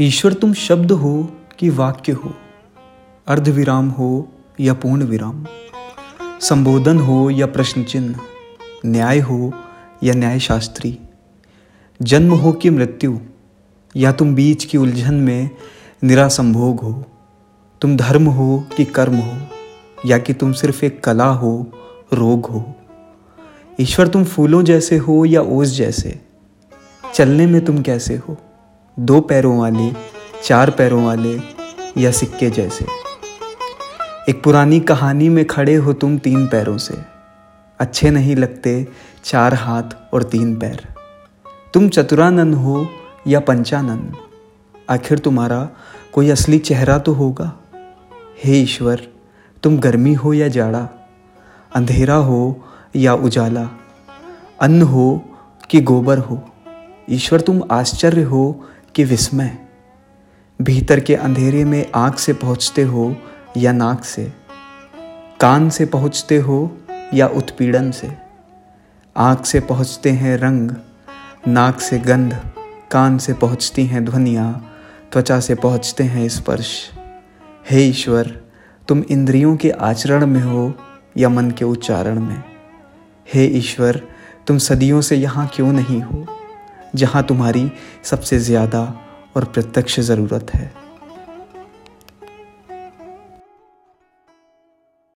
ईश्वर तुम शब्द हो कि वाक्य हो अर्ध विराम हो या पूर्ण विराम संबोधन हो या प्रश्न चिन्ह न्याय हो या न्याय शास्त्री जन्म हो कि मृत्यु, या तुम बीच की उलझन में निरासंभोग हो, तुम धर्म हो कि कर्म हो, या कि तुम सिर्फ़ एक कला हो, रोग हो। ईश्वर तुम फूलों जैसे हो या ओस जैसे, चलने में तुम कैसे हो? दो पैरों वाले, चार पैरों वाले या सिक्के जैसे। एक पुरानी कहानी में खड़े हो तुम तीन पैरों से। अच्छे नहीं लगते चार हाथ और तीन पैर। तुम चतुरानंद हो या पंचानंद, आखिर तुम्हारा कोई असली चेहरा तो होगा? हे ईश्वर, तुम गर्मी हो या जाड़ा, अंधेरा हो या उजाला, अन्न हो कि गोबर हो? ईश्वर, तुम आश्चर्य हो कि विस्मय, भीतर के अंधेरे में आँख से पहुँचते हो या नाक से? कान से पहुँचते हो या उत्पीड़न से? आँख से पहुँचते हैं रंग, नाक से गंध, कान से पहुँचती हैं ध्वनियाँ, त्वचा से पहुँचते हैं स्पर्श। हे ईश्वर, तुम इंद्रियों के आचरण में हो या मन के उच्चारण में? हे ईश्वर, तुम सदियों से यहाँ क्यों नहीं हो? जहाँ तुम्हारी सबसे ज़्यादा और प्रत्यक्ष ज़रूरत है।